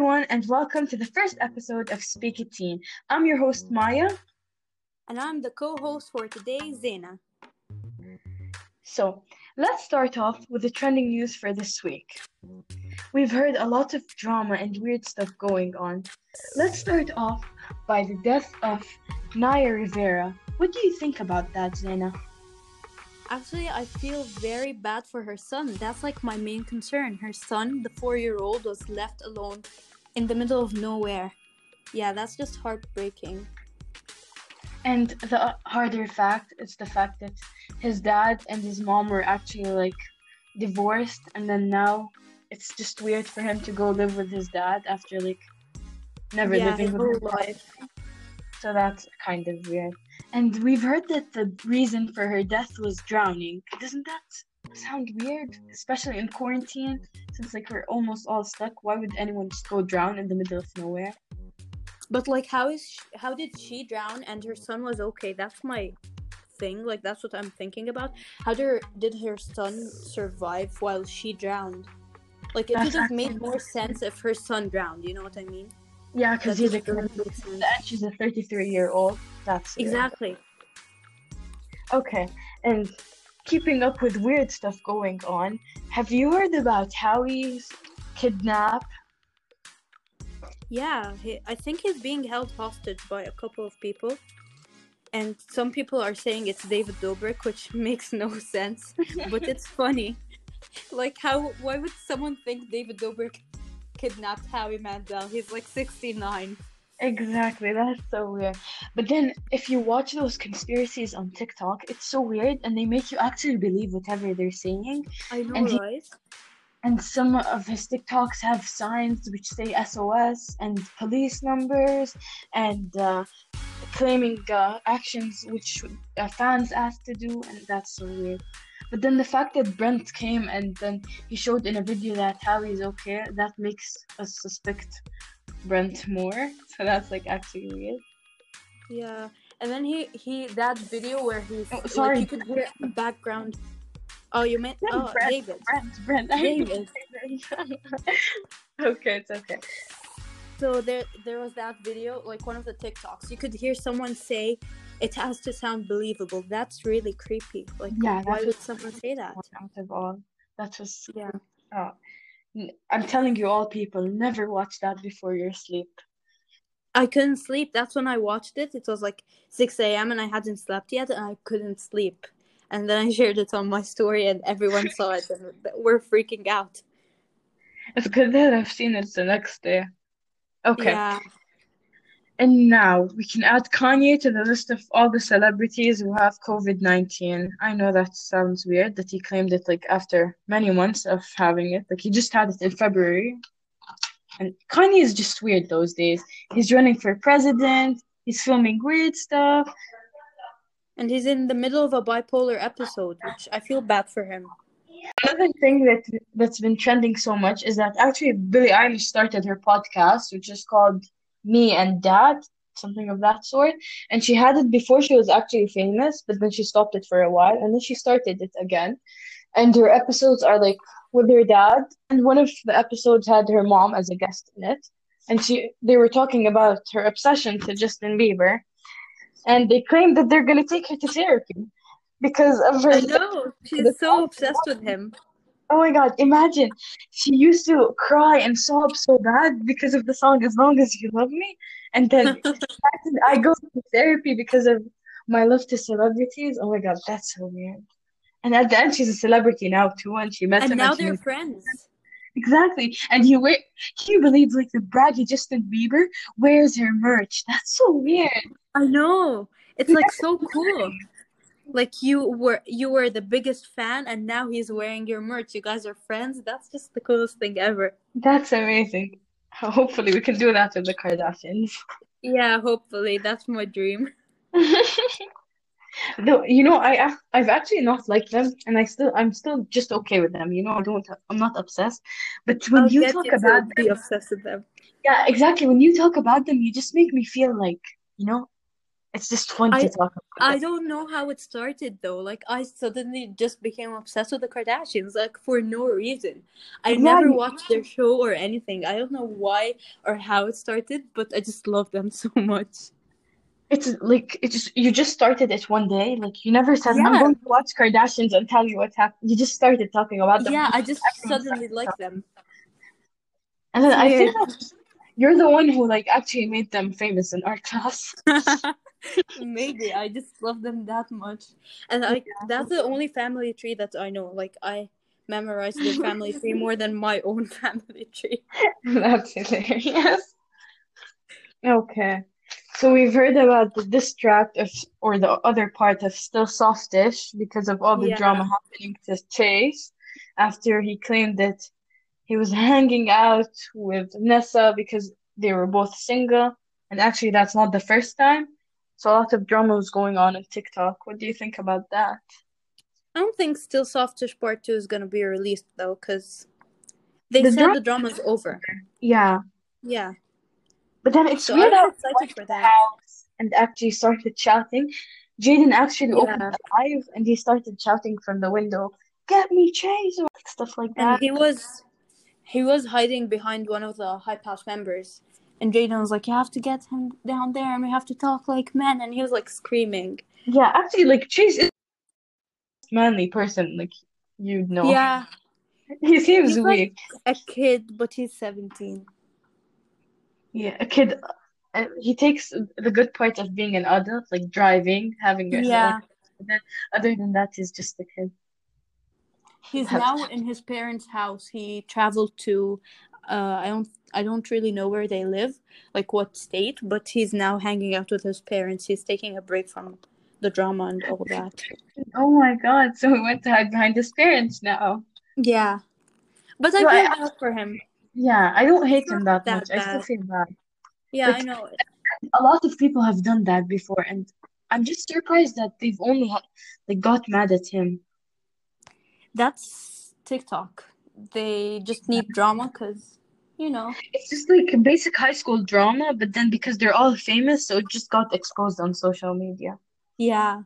everyone, and welcome to the first episode of Speak It Teen. I'm your host, Maya. And I'm the co host for today, Zena. So, let's start off with the trending news for this week. We've heard a lot of drama and weird stuff going on. Let's start off by the death of Naya Rivera. What do you think about that, Zena? Actually, I feel very bad for her son. That's like my main concern. Her son, the four year old, was left alone in the middle of nowhere. Yeah, that's just heartbreaking. And the harder fact is the fact that his dad and his mom were actually like divorced, and then now it's just weird for him to go live with his dad after like never Yeah, living with his life. So that's kind of weird. And we've heard that the reason for her death was drowning. Doesn't that sound weird? Especially in quarantine, since like we're almost all stuck. Why would anyone just go drown in the middle of nowhere? But like, how is sh how did she drown and her son was okay? That's my thing. Like, that's what I'm thinking about. How did her, did her son survive while she drowned? Like, it would have made more sense if her son drowned. You know what I mean? Yeah, because he's a just doesn't make sense. and she's a 33 year old. That's weird. Exactly. Okay, and keeping up with weird stuff going on, have you heard about Howie's kidnap? Yeah, he, I think he's being held hostage by a couple of people. And some people are saying it's David Dobrik, which makes no sense, but it's funny. Like, how? Why would someone think David Dobrik kidnapped Howie Mandel? He's like 69. Exactly, that's so weird. But then, if you watch those conspiracies on TikTok, it's so weird, and they make you actually believe whatever they're saying. I know, And he- right? And some of his TikToks have signs which say SOS and police numbers and uh, claiming uh, actions which uh, fans asked to do, and that's so weird. But then the fact that Brent came and then he showed in a video that Howie's okay, that makes us suspect Brent more. So that's like actually weird. Yeah. And then he he that video where he's Oh, like sorry. you could hear background. Oh, you meant No, oh Brent, David. Brent, Brent. David. okay, it's okay. So there there was that video, like one of the TikToks. You could hear someone say it has to sound believable. That's really creepy. Like Yeah, why would someone say that? out of all. That was Yeah. Oh, I'm telling you, all people, never watch that before your sleep. I couldn't sleep. That's when I watched it. It was like 6 a.m. and I hadn't slept yet and I couldn't sleep. And then I shared it on my story and everyone saw it and we're freaking out. It's good that I've seen it the next day. Okay, Yeah. And now we can add Kanye to the list of all the celebrities who have COVID-19. I know that sounds weird that he claimed it like after many months of having it. Like he just had it in February. And Kanye is just weird those days. He's running for president. He's filming weird stuff. And he's in the middle of a bipolar episode, which I feel bad for him. Another thing that that's been trending so much is that actually Billie Eilish started her podcast, which is called Me and Dad, something of that sort. And she had it before she was actually famous, but then she stopped it for a while, and then she started it again. And her episodes are like with her dad, and one of the episodes had her mom as a guest in it. And she they were talking about her obsession to Justin Bieber, and they claimed that they're gonna take her to therapy because of her I know. She's so obsessed with him. Oh my God, imagine she used to cry and sob so bad because of the song As Long As You Love Me. And then I go to therapy because of my love to celebrities. Oh my God, that's so weird. And at the end, she's a celebrity now too, and she met And him. now and she they're friends. exactly. And he wear, can you believe like the braggy Justin Bieber wears her merch? That's so weird. I know. It's like so cool. Like you were you were the biggest fan and now he's wearing your merch. You guys are friends. That's just the coolest thing ever. That's amazing. Hopefully, we can do that with the Kardashians. Yeah, hopefully. That's my dream. Though, you know, I I've actually not liked them, and I still I'm still just okay with them. You know, I don't I'm not obsessed. But when I'll you talk about be them, obsessed with them. yeah, exactly. When you talk about them, you just make me feel like, you know, It's just fun I- to talk about. I don't know how it started though. Like I suddenly just became obsessed with the Kardashians, like for no reason. I Yeah, never watched their show or anything. I don't know why or how it started, but I just love them so much. It's like it just you just started it one day. Like you never said, "I'm going to watch Kardashians and tell you what happened." You just started talking about them. Yeah, I just Everyone suddenly like them. And then I think that you're the one who like actually made them famous in our class. Maybe I just love them that much. And I that's the only family tree that I know. Like I memorized their family tree more than my own family tree. That's hilarious. Okay. So we've heard about the distract of or the other part of still softish because of all the Yeah. drama happening to Chase after he claimed that he was hanging out with Nessa because they were both single. And actually that's not the first time. So a lot of drama was going on on TikTok. What do you think about that? I don't think Still Softish Part 2 is gonna be released though, because they The said drama- the drama's over. Yeah. Yeah. But then it's So weird how excited for that. and actually started shouting. Jaden actually opened Yeah. the live and he started shouting from the window, "Get me Chase!" or stuff like And that. he was he was hiding behind one of the Hype House members. And Jaden was like, You have to get him down there and we have to talk like men and he was like screaming. Yeah, actually, like Chase is a manly person, like you know. Yeah. He seems He's like- weak. A kid, but he's seventeen. Yeah, a kid. Uh, he takes the good part of being an adult, like driving, having a Yeah. Then, other than that, he's just a kid. He's now in his parents' house. He traveled to uh I don't I don't really know where they live, like what state, but he's now hanging out with his parents. He's taking a break from the drama and all that. Oh my God! So he went to hide behind his parents now. Yeah. But I No, feel bad for him. Yeah, I don't hate him that that much. I still feel bad. Yeah, Like- I know. a lot of people have done that before, and I'm just surprised that they've only ha- like got mad at him. That's TikTok. They just need drama because, you know. It's just like basic high school drama, but then because they're all famous, so it just got exposed on social media. Yeah.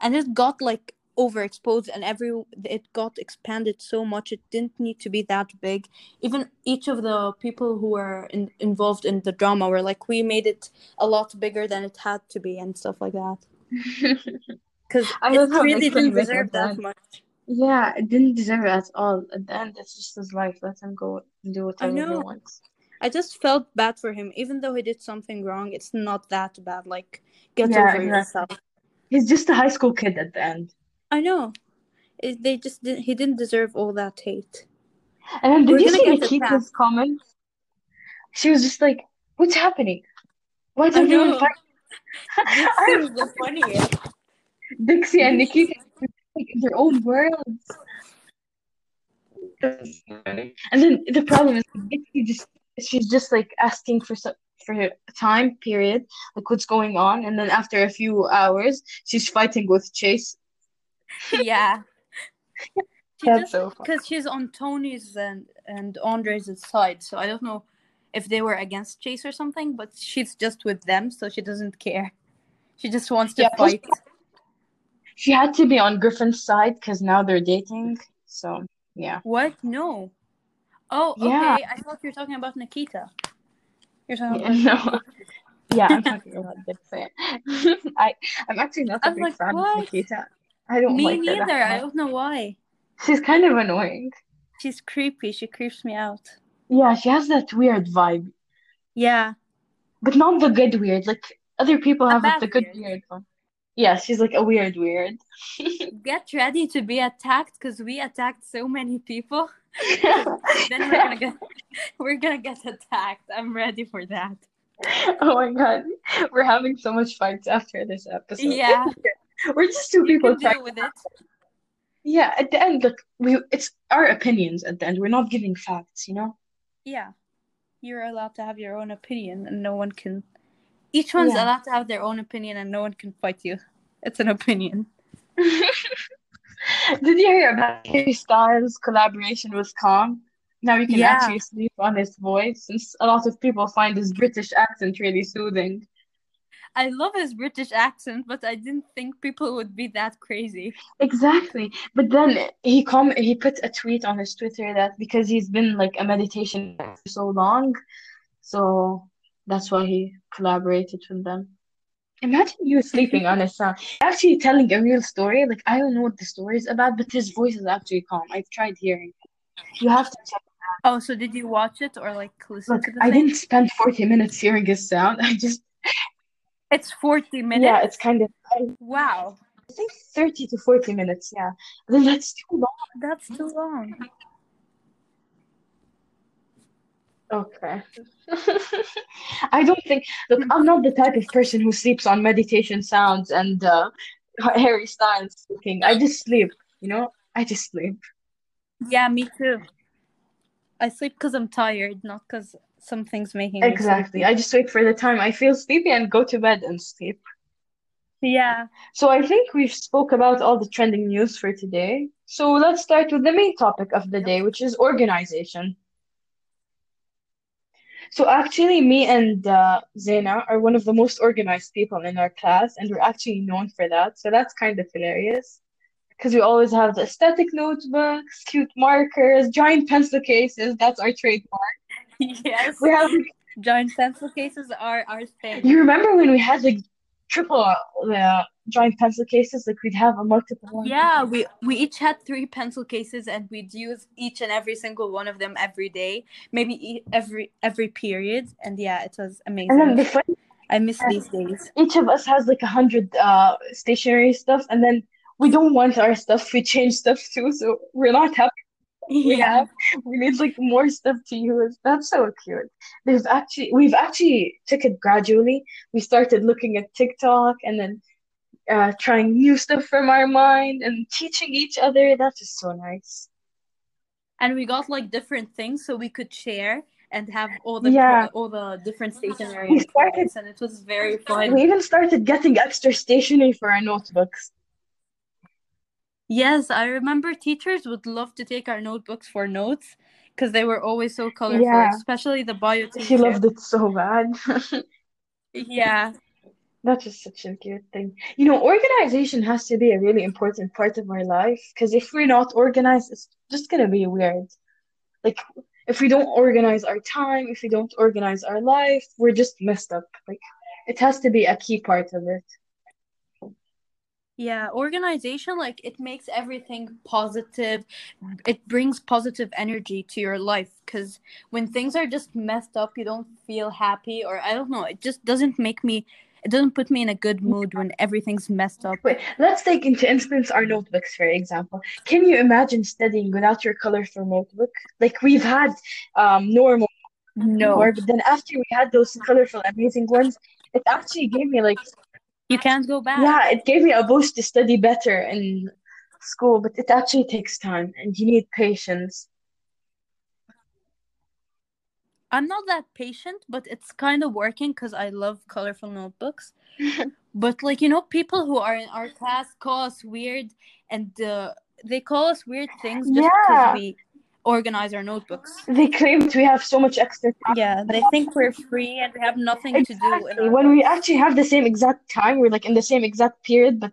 And it got like overexposed and every it got expanded so much it didn't need to be that big. Even each of the people who were in, involved in the drama were like we made it a lot bigger than it had to be and stuff like that. Because I it really didn't deserve it that much. Yeah, it didn't deserve it at all. At the end, it's just his life. Let him go and do whatever he know. wants. I just felt bad for him. Even though he did something wrong, it's not that bad. Like, get Yeah, over yourself. He's just a high school kid at the end. I know. It, they just didn't. he didn't deserve all that hate. And then did We're you see Nikita's comment? She was just like, "What's happening? Why don't you invite?" This is the funniest. Dixie and Nikita like in their own worlds. And then the problem is Dixie just she's just like asking for some for a time period, like what's going on, and then after a few hours, she's fighting with Chase. Yeah. She That's just so because she's on Tony's and and Andre's side, so I don't know if they were against Chase or something, but she's just with them, so she doesn't care. She just wants to Yeah, plus- fight. She had to be on Griffin's side because now they're dating. So yeah. What? No. Oh, Yeah. okay. I thought you were talking about Nikita. You're talking Yeah, about no. Yeah, I'm talking about Dixie. I I'm actually not a I'm big like, fan what? of Nikita. I don't Me like her neither. I don't know why. She's kind of annoying. She's creepy. She creeps me out. Yeah, she has that weird vibe, Yeah. but not the good weird. Like other people have like the good weird. weird one. Yeah, she's like a weird weird. Get ready to be attacked because we attacked so many people. then we're gonna get we're gonna get attacked. I'm ready for that. Oh my God, we're having so much fights after this episode. Yeah. We're just two You people deal with it. Yeah, at the end, look, we it's our opinions at the end. We're not giving facts, you know? Yeah. You're allowed to have your own opinion and no one can each one's Yeah. allowed to have their own opinion and no one can fight you. It's an opinion. Did you hear about Harry Styles' collaboration with Calm? Now you can Yeah. actually sleep on his voice since a lot of people find his British accent really soothing. I love his British accent, but I didn't think people would be that crazy. Exactly. But then he com he put a tweet on his Twitter that because he's been like a meditation for so long, so that's why he collaborated with them. Imagine you sleeping on a sound. Actually telling a real story. Like I don't know what the story is about, but his voice is actually calm. I've tried hearing it. You have to check. Oh, so did you watch it or like listen Look, to the I thing? didn't spend 40 minutes hearing his sound. I just It's 40 minutes. yeah, it's kind of I Wow, I think 30 to 40 minutes, yeah. Then that's too long. that's too long. Okay. I don't think, look, I'm not the type of person who sleeps on meditation sounds and uh, Harry Styles speaking. I just sleep, you know? I just sleep. Yeah, me too. I sleep because I'm tired, not because something's making me Exactly. sleepy. I just wait for the time I feel sleepy and go to bed and sleep. Yeah. So I think we've spoke about all the trending news for today. So let's start with the main topic of the day, which is organization. So actually, me and uh, Zena are one of the most organized people in our class, and we're actually known for that. So that's kind of hilarious because we always have the aesthetic notebooks, cute markers, giant pencil cases. That's our trademark. Yes. We have. Giant pencil cases are our thing. You remember when we had like triple uh, giant pencil cases? Like we'd have a multiple one. Yeah, we we each had three pencil cases and we'd use each and every single one of them every day, maybe e- every every period. And yeah, it was amazing And then fun, I miss these days. each of us has like a hundred uh stationary stuff, and then we don't want our stuff. We change stuff too, so we're not happy. We Yeah. have we need like more stuff to use. That's so cute. There's actually we've actually took it gradually. We started looking at TikTok and then uh trying new stuff from our mind and teaching each other. That's just so nice. And we got like different things so we could share and have all the Yeah. all the different stationery We started and it was very fun. we even started getting extra stationery for our notebooks. Yes, I remember teachers would love to take our notebooks for notes because they were always so colorful, Yeah, especially the bio she loved it so bad. Yeah. That's just such a cute thing. You know, organization has to be a really important part of our life because if we're not organized, it's just gonna be weird. Like, if we don't organize our time, if we don't organize our life, we're just messed up. Like, it has to be a key part of it. Yeah, organization, like it makes everything positive. It brings positive energy to your life because when things are just messed up, you don't feel happy, or I don't know, it just doesn't make me, it doesn't put me in a good mood when everything's messed up. Wait, let's take into instance our notebooks, for example. Can you imagine studying without your colorful notebook? Like, we've had um, normal No, before, but then after we had those colorful, amazing ones, it actually gave me like you can't go back. Yeah, it gave me a boost to study better in school, but it actually takes time and you need patience. I'm not that patient, but it's kind of working because I love colorful notebooks. But like you know, people who are in our class call us weird, and uh, they call us weird things just because Yeah, we organize our notebooks. they claim that we have so much extra time. Yeah, they think we're free and we have nothing to do Exactly. When we actually have the same exact time, we're like in the same exact period, but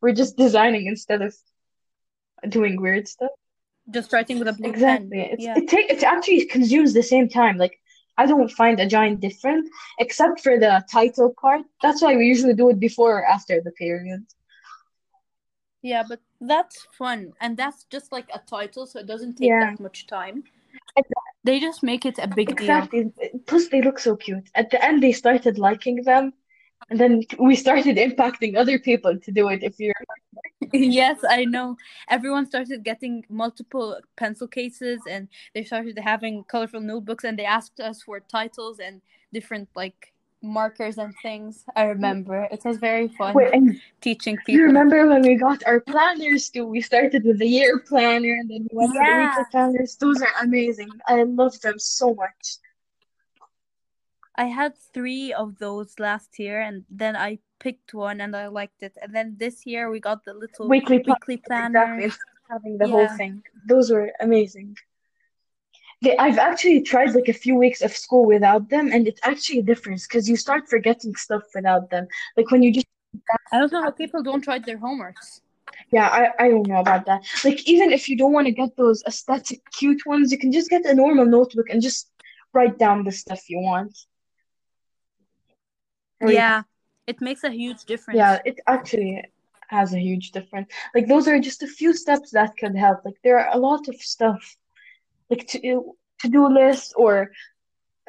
we're just designing instead of doing weird stuff. Just writing with a blue Exactly. pen. It's Yeah. it take it actually consumes the same time. Like I don't find a giant difference except for the title part. That's why we usually do it before or after the period. Yeah, but that's fun. And that's just like a title, so it doesn't take Yeah. that much time. They just make it a big deal. Exactly. Plus they look so cute. At the end they started liking them and then we started impacting other people to do it if you're Yes, I know. Everyone started getting multiple pencil cases and they started having colorful notebooks and they asked us for titles and different like markers and things. I mm. remember. It was very fun Wait, teaching you remember when we got our planners too? We started with the year planner and then we went to the weekly planners. Those are amazing. I love them so much. I had three of those last year and then I picked one and I liked it. And then this year we got the little Weekly weekly exactly. Instead of having the whole thing. Those were amazing. They, I've actually tried like a few weeks of school without them, and it's actually a difference because you start forgetting stuff without them. Like when you just I don't know how people don't write their homeworks. Yeah, I, I don't know about that. Like, even if you don't want to get those aesthetic, cute ones, you can just get a normal notebook and just write down the stuff you want. Or you- Yeah, it makes a huge difference. yeah, it actually has a huge difference. Like, those are just a few steps that could help. Like, there are a lot of stuff, like to to-do lists or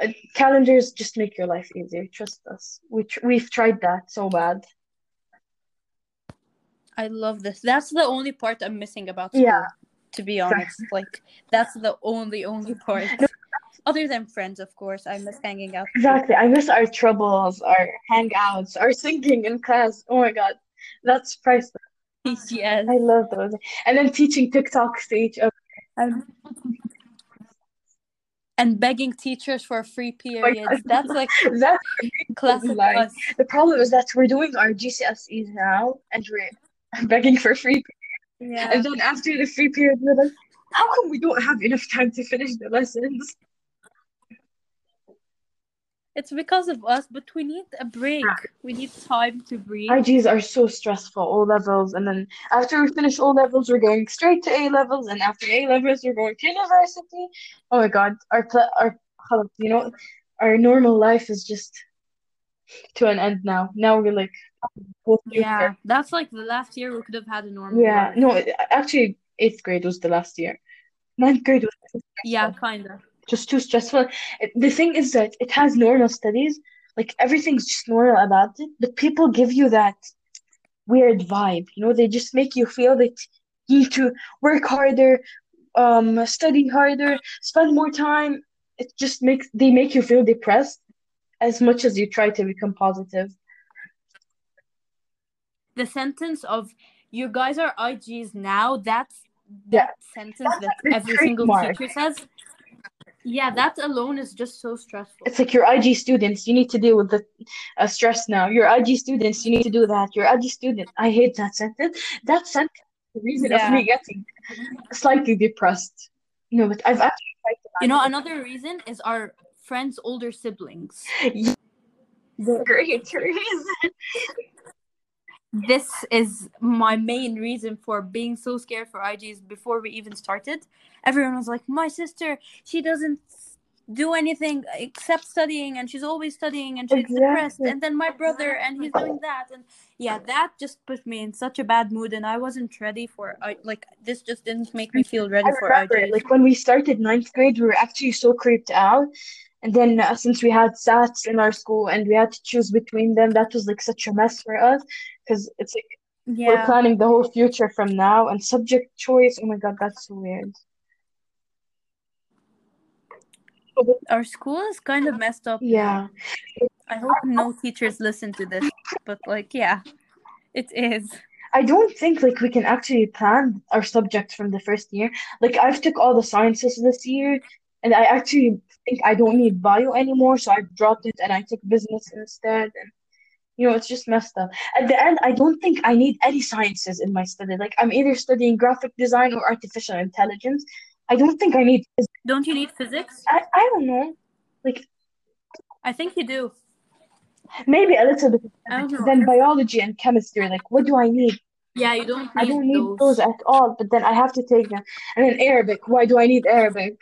uh, calendars just make your life easier. Trust us. We tr we've tried that so bad. I love this. That's the only part I'm missing about school. Yeah. To be honest, like that's the only only part. Other than friends, of course, I miss hanging out. Exactly. I miss our troubles, our hangouts, our singing in class. Oh my God, that's priceless. yes. I love those. And then teaching TikToks to each other. and begging teachers for free oh periods. That's like That's classic Like, us. the problem is that we're doing our GCSEs now and we're begging for free. Periods. Yeah. And then after the free period, we're like, how come we don't have enough time to finish the lessons? It's because of us, but we need a break. Yeah. We need time to breathe. IGs are so stressful, all levels. And then after we finish all levels, we're going straight to A levels. And after A levels, we're going to university. Oh my God, our, pl- our, you know, our normal life is just to an end now. Now we're like, Yeah, that's like the last year we could have had a normal Yeah, life. no, actually, eighth grade was the last year. Ninth grade was Yeah, kind of. Just too stressful. It- The thing is that it has normal studies, like everything's just normal about it, but people give you that weird vibe, you know, they just make you feel that you need to work harder, um, study harder, spend more time. It just makes they make you feel depressed as much as you try to become positive. The sentence of "you guys are IGs now." That's Yeah. that sentence That's that every single trademark. teacher says. Yeah, that alone is just so stressful. It's like your IG students, you need to deal with the uh, stress now. Your IG students, you need to do that. Your IG student, I hate that sentence. That sentence the reason of me getting slightly depressed. No, but I've actually tried to You know, another reason is our friends' older siblings. Yeah, great reason. This is my main reason for being so scared for IGs before we even started. Everyone was like, My sister, she doesn't do anything except studying and she's always studying and she's depressed and then my brother and he's doing that and yeah that just put me in such a bad mood and i wasn't ready for I like this just didn't make me feel ready I for remember, IGs. like when we started ninth grade, we were actually so creeped out. And then uh, since we had SATs in our school and we had to choose between them, that was like such a mess for us because it's like we're planning the whole future from now and subject choice. Oh my God, that's so weird. our school is kind of messed up Yeah. i hope no teachers listen to this but like yeah it is I don't think like we can actually plan our subjects from the first year. Like I've took all the sciences this year, and I actually think I don't need bio anymore, so I dropped it and I took business instead. And you know, it's just messed up. At the end, I don't think I need any sciences in my study. Like I'm either studying graphic design or artificial intelligence. I don't think I need. don't you need physics I I don't know. Like i think you do maybe a little bit. Then biology and chemistry. Like what do I need? yeah you don't need I don't need those, those at all, but then I have to take them. And then Arabic, why do I need Arabic?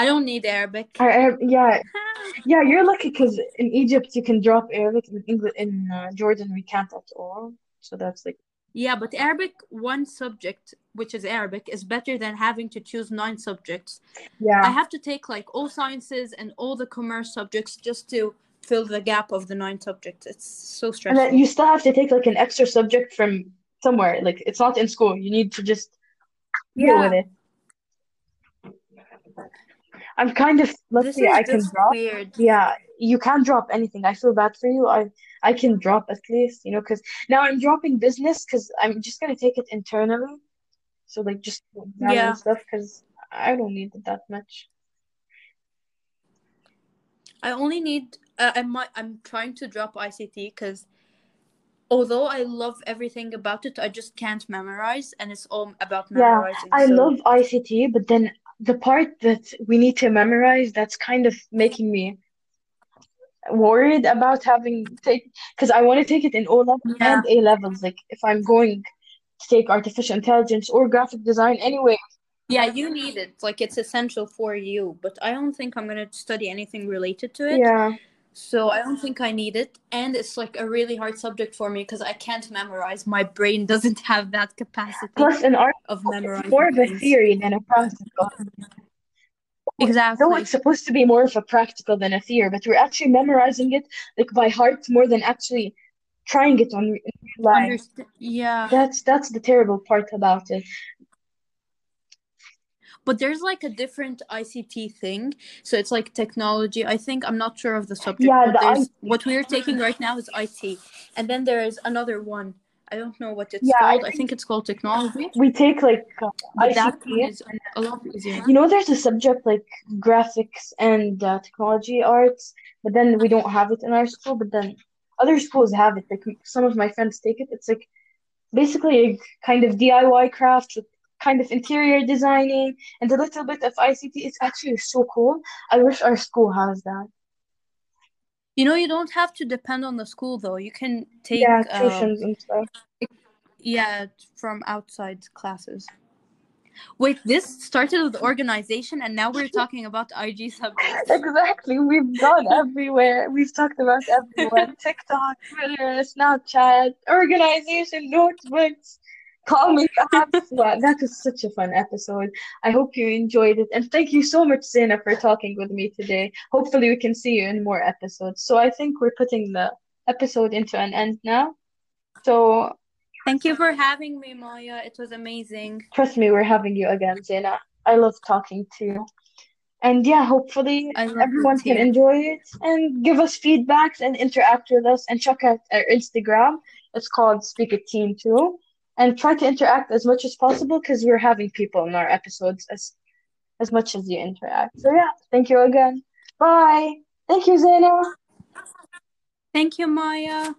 I don't need arabic I, Arab- yeah, yeah, you're lucky because in Egypt you can drop Arabic. In England, in uh, Jordan, we can't at all. So that's like, Yeah, but Arabic, one subject, which is Arabic, is better than having to choose nine subjects. Yeah, I have to take like all sciences and all the commerce subjects just to fill the gap of the nine subjects. It's so and stressful. then you still have to take like an extra subject from somewhere. Like it's not in school. You need to just deal Yeah. with it. I'm kind of This lucky is I can drop. weird. Yeah, you can't drop anything. I feel bad for you. I I can drop at least, you know, because now I'm dropping business because I'm just gonna take it internally. So like just Yeah. stuff because I don't need it that much. I only need. Uh, I might. I'm trying to drop ICT because although I love everything about it, I just can't memorize, and it's all about memorizing. Yeah. I so- love ICT, but then the part that we need to memorize that's kind of making me worried about having take because I want to take it in O level Yeah. and A levels. Like if I'm going to take artificial intelligence or graphic design anyway. Yeah, you need it. Like it's essential for you, but I don't think I'm gonna study anything related to it. Yeah. So I don't think I need it, and it's like a really hard subject for me because I can't memorize. My brain doesn't have that capacity Plus in art of it's memorizing more of a theory than a practical. Exactly. it's supposed to be more of a practical than a theory, but we're actually memorizing it like by heart more than actually trying it on real life. Underst- yeah. That's that's the terrible part about it. But there's like a different ICT thing. So it's like technology. I think I'm not sure of the subject, Yeah, the what we're taking right now is IT. And then there is another one. I don't know what it's Yeah, called. I think think it's called technology. we take like uh, But that one ICT. is a lot easier. You know, there's a subject like graphics and uh, technology arts, but then we don't have it in our school. But then other schools have it. Like some of my friends take it. It's like basically a kind of DIY craft with kind of interior designing and a little bit of ICT. It's actually so cool. I wish our school has that. You know, you don't have to depend on the school though. You can take Yeah, uh, tuitions and stuff. yeah from outside classes. Wait, this started with organization and now we're talking about IG subjects. Exactly. We've gone everywhere. We've talked about everywhere. TikTok, Twitter, Snapchat, organization, notebooks, apps. Wow, that was such a fun episode. I hope you enjoyed it. And thank you so much, Zena, for talking with me today. Hopefully we can see you in more episodes. So I think we're putting the episode into an end now. So Thank you for having me, Maya. It was amazing. trust me, we're having you again, Zena. I love talking to you. And yeah, hopefully I love you everyone can enjoy it and give us feedbacks and interact with us and check out our Instagram. It's called Speak It Team too. And try to interact as much as possible because we're having people in our episodes as as much as you interact. So yeah, thank you again. Bye. Thank you, Zaina. Thank you, Maya.